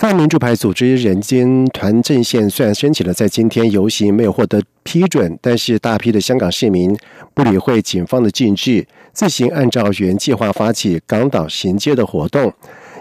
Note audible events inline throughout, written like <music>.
泛民主派组织人间团阵线虽然申请了在今天游行没有获得批准，但是大批的香港市民不理会警方的禁制，自行按照原计划发起港岛行街的活动，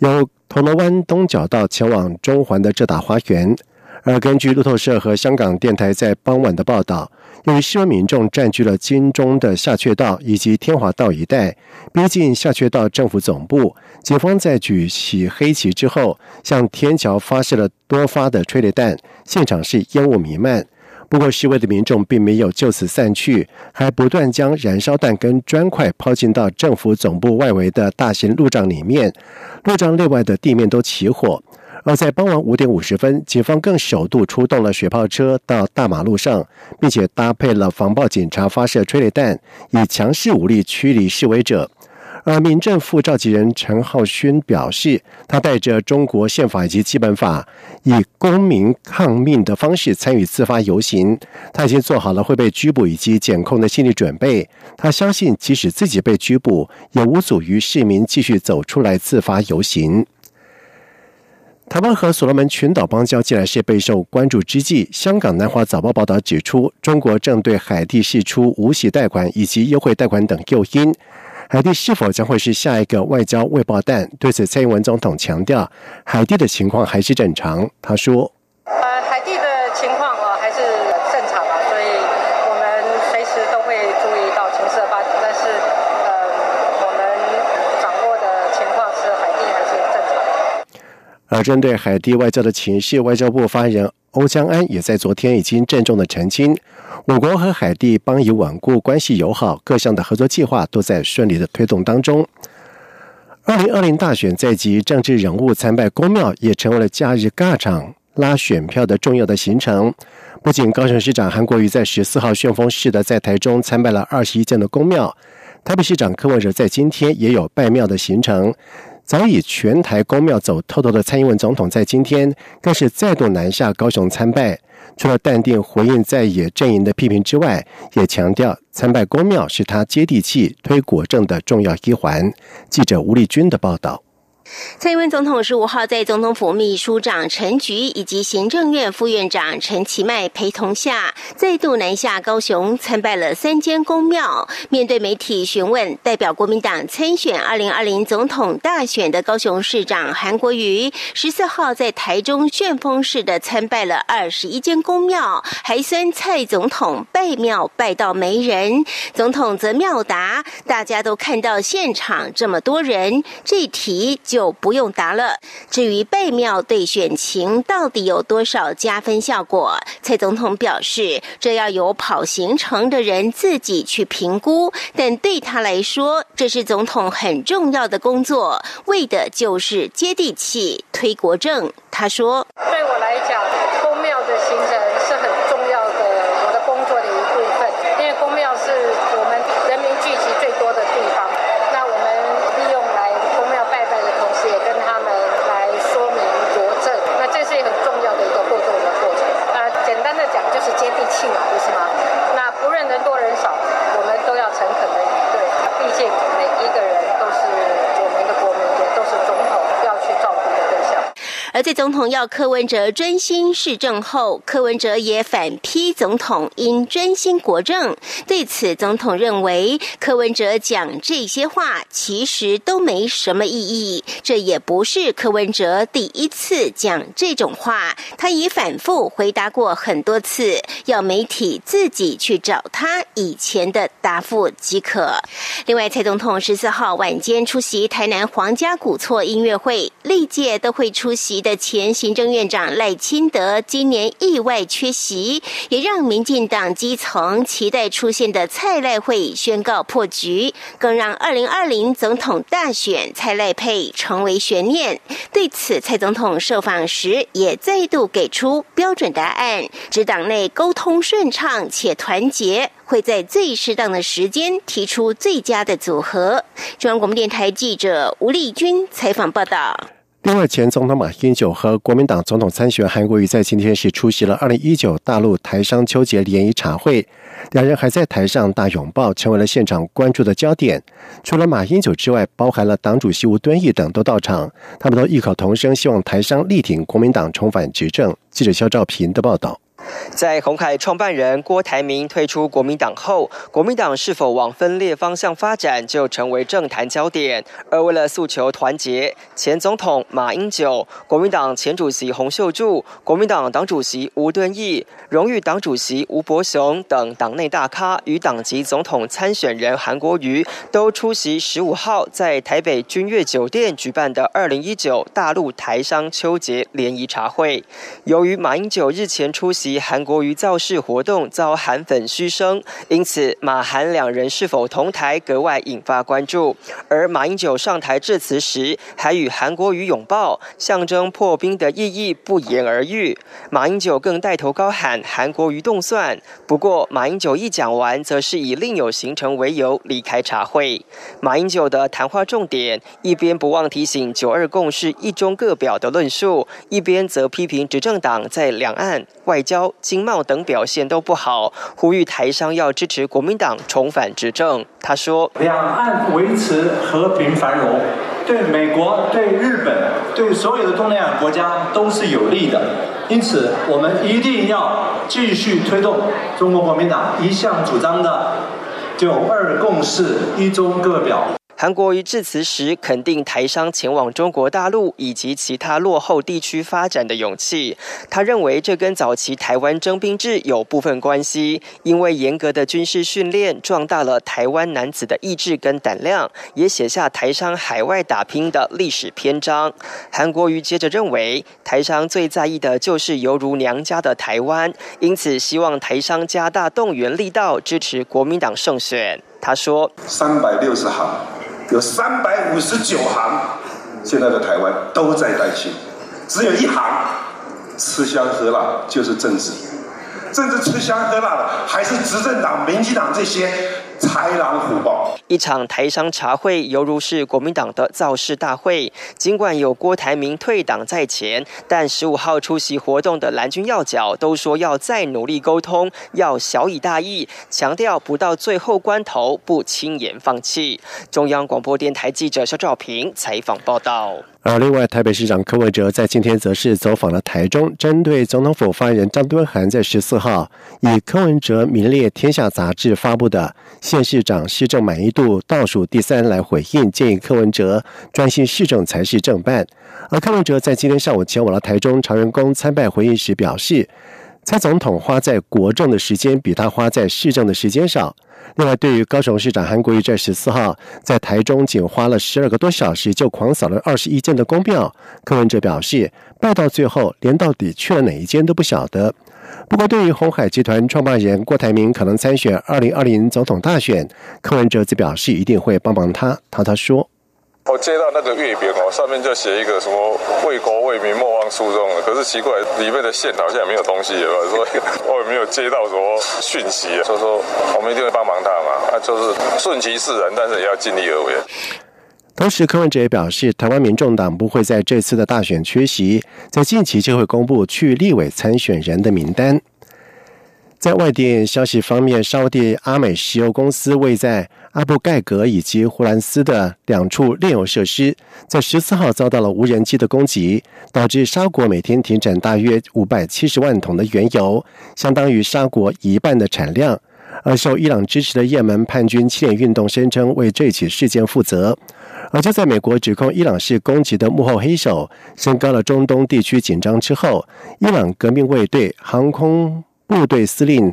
由铜锣湾东角道前往中环的浙大花园。而根据路透社和香港电台在傍晚的报道。由于示威民众占据了金钟的下阙道以及天华道一带，逼近下阙道政府总部，警方在举起黑旗之后，向天桥发射了多发的催泪弹，现场是烟雾弥漫。不过，示威的民众并没有就此散去，还不断将燃烧弹跟砖块抛进到政府总部外围的大型路障里面，路障内外的地面都起火。而在傍晚五点五十分，警方更首度出动了水炮车到大马路上，并且搭配了防暴警察发射催泪弹，以强势武力驱离示威者。而民政副召集人陈浩勋表示，他带着中国宪法以及基本法，以公民抗命的方式参与自发游行。他已经做好了会被拘捕以及检控的心理准备。他相信，即使自己被拘捕，也无阻于市民继续走出来自发游行。台湾和所罗门群岛邦交既然是备受关注之际，香港南华早报报道指出，中国正对海地释出无息贷款以及优惠贷款等诱因，海地是否将会是下一个外交未爆弹？对此，蔡英文总统强调，海地的情况还是正常。他说。而针对海地外交的情势，外交部发言人欧江安也在昨天已经郑重的澄清，我国和海地邦以稳固关系友好，各项的合作计划都在顺利的推动当中。二零二零大选在即，政治人物参拜公庙也成为了假日尬场拉选票的重要的行程。不仅高雄市长韩国瑜在十四号旋风式的在台中参拜了二十一间的公庙，台北市长柯文哲在今天也有拜庙的行程。早已全台公庙走透透的蔡英文总统，在今天更是再度南下高雄参拜。除了淡定回应在野阵营的批评之外，也强调参拜公庙是他接地气、推国政的重要一环。记者吴丽君的报道。蔡英文总统十五号在总统府秘书长陈菊以及行政院副院长陈其迈陪同下，再度南下高雄参拜了三间公庙。面对媒体询问，代表国民党参选二零二零总统大选的高雄市长韩国瑜，十四号在台中旋风式的参拜了二十一间公庙，还酸蔡总统拜庙拜到没人。总统则妙答：大家都看到现场这么多人，这题就。不用答了。至于拜庙对选情到底有多少加分效果，蔡总统表示，这要由跑行程的人自己去评估。但对他来说，这是总统很重要的工作，为的就是接地气、推国政。他说：“对我来讲，公庙的行程。”在总统要柯文哲专心市政后，柯文哲也反批总统应专心国政。对此，总统认为柯文哲讲这些话其实都没什么意义，这也不是柯文哲第一次讲这种话，他已反复回答过很多次，要媒体自己去找他以前的答复即可。另外，蔡总统十四号晚间出席台南皇家古厝音乐会，历届都会出席的。前行政院长赖清德今年意外缺席，也让民进党基层期待出现的蔡赖会宣告破局，更让二零二零总统大选蔡赖配成为悬念。对此，蔡总统受访时也再度给出标准答案，指党内沟通顺畅且团结。会在最适当的时间提出最佳的组合。中央广播电台记者吴丽君采访报道。另外，前总统马英九和国民党总统参选韩国瑜在今天是出席了二零一九大陆台商秋节联谊茶会，两人还在台上大拥抱，成为了现场关注的焦点。除了马英九之外，包含了党主席吴敦义等都到场，他们都异口同声希望台商力挺国民党重返执政。记者肖兆平的报道。在鸿海创办人郭台铭退出国民党后，国民党是否往分裂方向发展，就成为政坛焦点。而为了诉求团结，前总统马英九、国民党前主席洪秀柱、国民党党主席吴敦义、荣誉党主席吴伯雄等党内大咖与党籍总统参选人韩国瑜，都出席十五号在台北君悦酒店举办的二零一九大陆台商秋节联谊茶会。由于马英九日前出席。韩国瑜造势活动遭韩粉嘘声，因此马韩两人是否同台格外引发关注。而马英九上台致辞时，还与韩国瑜拥抱，象征破冰的意义不言而喻。马英九更带头高喊韩国瑜动算。不过马英九一讲完，则是以另有行程为由离开茶会。马英九的谈话重点，一边不忘提醒“九二共识”一中各表的论述，一边则批评执政党在两岸外交。经贸等表现都不好，呼吁台商要支持国民党重返执政。他说：“两岸维持和平繁荣，对美国、对日本、对所有的东南亚国家都是有利的。因此，我们一定要继续推动中国国民党一向主张的‘九二共识’一中各表。”韩国瑜致辞时肯定台商前往中国大陆以及其他落后地区发展的勇气。他认为这跟早期台湾征兵制有部分关系，因为严格的军事训练壮大了台湾男子的意志跟胆量，也写下台商海外打拼的历史篇章。韩国瑜接着认为，台商最在意的就是犹如娘家的台湾，因此希望台商加大动员力道，支持国民党胜选。他说：“三百六十行。”有三百五十九行，现在的台湾都在担心，只有一行吃香喝辣，就是政治。政治吃香喝辣的，还是执政党、民进党这些。豺狼虎豹，一场台商茶会犹如是国民党的造势大会。尽管有郭台铭退党在前，但十五号出席活动的蓝军要角都说要再努力沟通，要小以大义，强调不到最后关头不轻言放弃。中央广播电台记者肖兆平采访报道。而另外，台北市长柯文哲在今天则是走访了台中，针对总统府发言人张敦涵在十四号以柯文哲名列《天下》杂志发布的县市长施政满意度倒数第三来回应，建议柯文哲专心市政才是正办。而柯文哲在今天上午前往了台中朝元宫参拜回应时表示，蔡总统花在国政的时间比他花在市政的时间少。另外，对于高雄市长韩国瑜在十四号在台中仅花了十二个多小时就狂扫了二十一间的公庙，柯文哲表示，拜到最后连到底去了哪一间都不晓得。不过，对于红海集团创办人郭台铭可能参选二零二零总统大选，柯文哲则表示一定会帮帮他。他他说。我接到那个月饼哦，上面就写一个什么为国为民莫忘初衷的，可是奇怪，里面的线好像也没有东西了，所以 <laughs> 我也没有接到什么讯息，所以说我们一定会帮忙他嘛，啊就是顺其自然，但是也要尽力而为。同时，柯文哲也表示，台湾民众党不会在这次的大选缺席，在近期就会公布去立委参选人的名单。在外电消息方面，沙地阿美石油公司位在阿布盖格以及胡兰斯的两处炼油设施，在十四号遭到了无人机的攻击，导致沙国每天停产大约五百七十万桶的原油，相当于沙国一半的产量。而受伊朗支持的也门叛军七点运动声称为这起事件负责。而就在美国指控伊朗是攻击的幕后黑手，升高了中东地区紧张之后，伊朗革命卫队航空。部队司令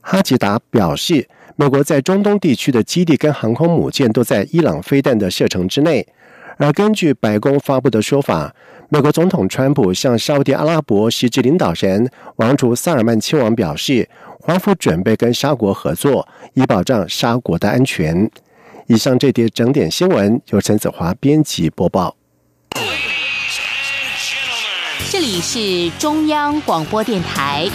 哈吉达表示，美国在中东地区的基地跟航空母舰都在伊朗飞弹的射程之内。而根据白宫发布的说法，美国总统川普向沙特阿拉伯实质领导人王储萨尔曼亲王表示，华府准备跟沙国合作，以保障沙国的安全。以上这叠整点新闻由陈子华编辑播报。这里是中央广播电台